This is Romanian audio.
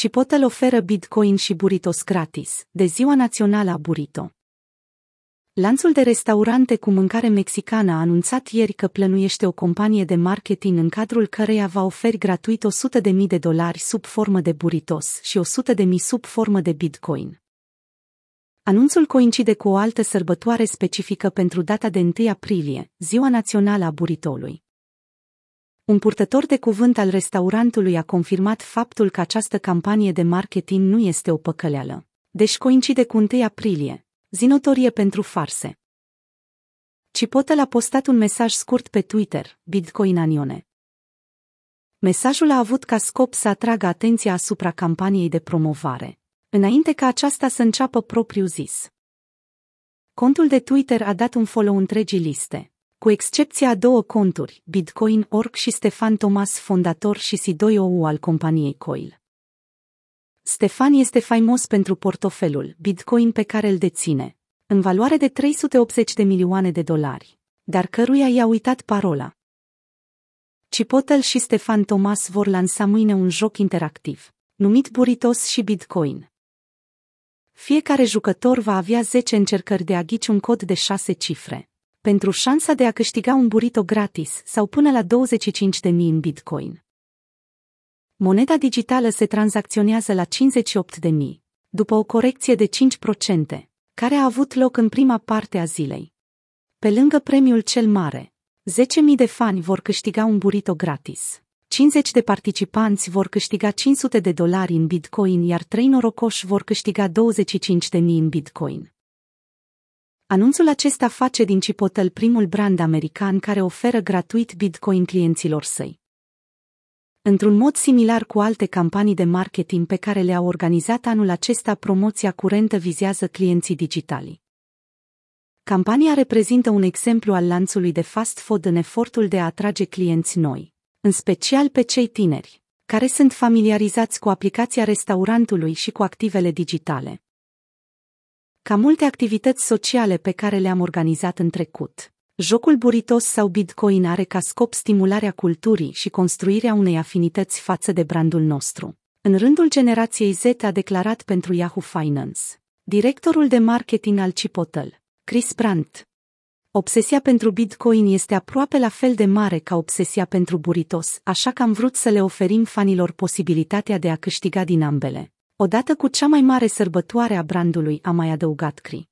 Chipotle oferă Bitcoin și burritos gratis, de ziua națională a burrito. Lanțul de restaurante cu mâncare mexicană a anunțat ieri că plănuiește o companie de marketing în cadrul căreia va oferi gratuit 100.000 de dolari sub formă de burritos și 100.000 sub formă de Bitcoin. Anunțul coincide cu o altă sărbătoare specifică pentru data de 1 aprilie, Ziua Națională a Buritoului. Un purtător de cuvânt al restaurantului a confirmat faptul că această campanie de marketing nu este o păcăleală. Deci coincide cu 1 aprilie, zi notorie pentru farse. Cipotel a postat un mesaj scurt pe Twitter, Bitcoin Anione. Mesajul a avut ca scop să atragă atenția asupra campaniei de promovare, înainte ca aceasta să înceapă propriu zis. Contul de Twitter a dat un follow întregii liste, cu excepția a două conturi, Bitcoin.org și Stefan Thomas, fondator și CEO al companiei Coil. Stefan este faimos pentru portofelul Bitcoin pe care îl deține, în valoare de 380 de milioane de dolari, dar căruia i-a uitat parola. Chipotle și Stefan Thomas vor lansa mâine un joc interactiv, numit Buritos și Bitcoin. Fiecare jucător va avea 10 încercări de a ghici un cod de 6 cifre, pentru șansa de a câștiga un burrito gratis sau până la 25.000 în Bitcoin. Moneda digitală se tranzacționează la 58.000, după o corecție de 5%, care a avut loc în prima parte a zilei. Pe lângă premiul cel mare, 10.000 de fani vor câștiga un burrito gratis. 50 de participanți vor câștiga 500 de dolari în Bitcoin, iar 3 norocoși vor câștiga 25.000 în Bitcoin. Anunțul acesta face din Chipotle primul brand american care oferă gratuit Bitcoin clienților săi. Într-un mod similar cu alte campanii de marketing pe care le-a organizat anul acesta, promoția curentă vizează clienții digitali. Campania reprezintă un exemplu al lanțului de fast food în efortul de a atrage clienți noi, în special pe cei tineri, care sunt familiarizați cu aplicația restaurantului și cu activele digitale. Ca multe activități sociale pe care le-am organizat în trecut, Jocul Buritos sau Bitcoin are ca scop stimularea culturii și construirea unei afinități față de brandul nostru. În rândul generației Z a declarat pentru Yahoo Finance, directorul de marketing al Chipotle, Chris Brandt. Obsesia pentru Bitcoin este aproape la fel de mare ca obsesia pentru Buritos, așa că am vrut să le oferim fanilor posibilitatea de a câștiga din ambele. Odată cu cea mai mare sărbătoare a brandului, a mai adăugat Cri.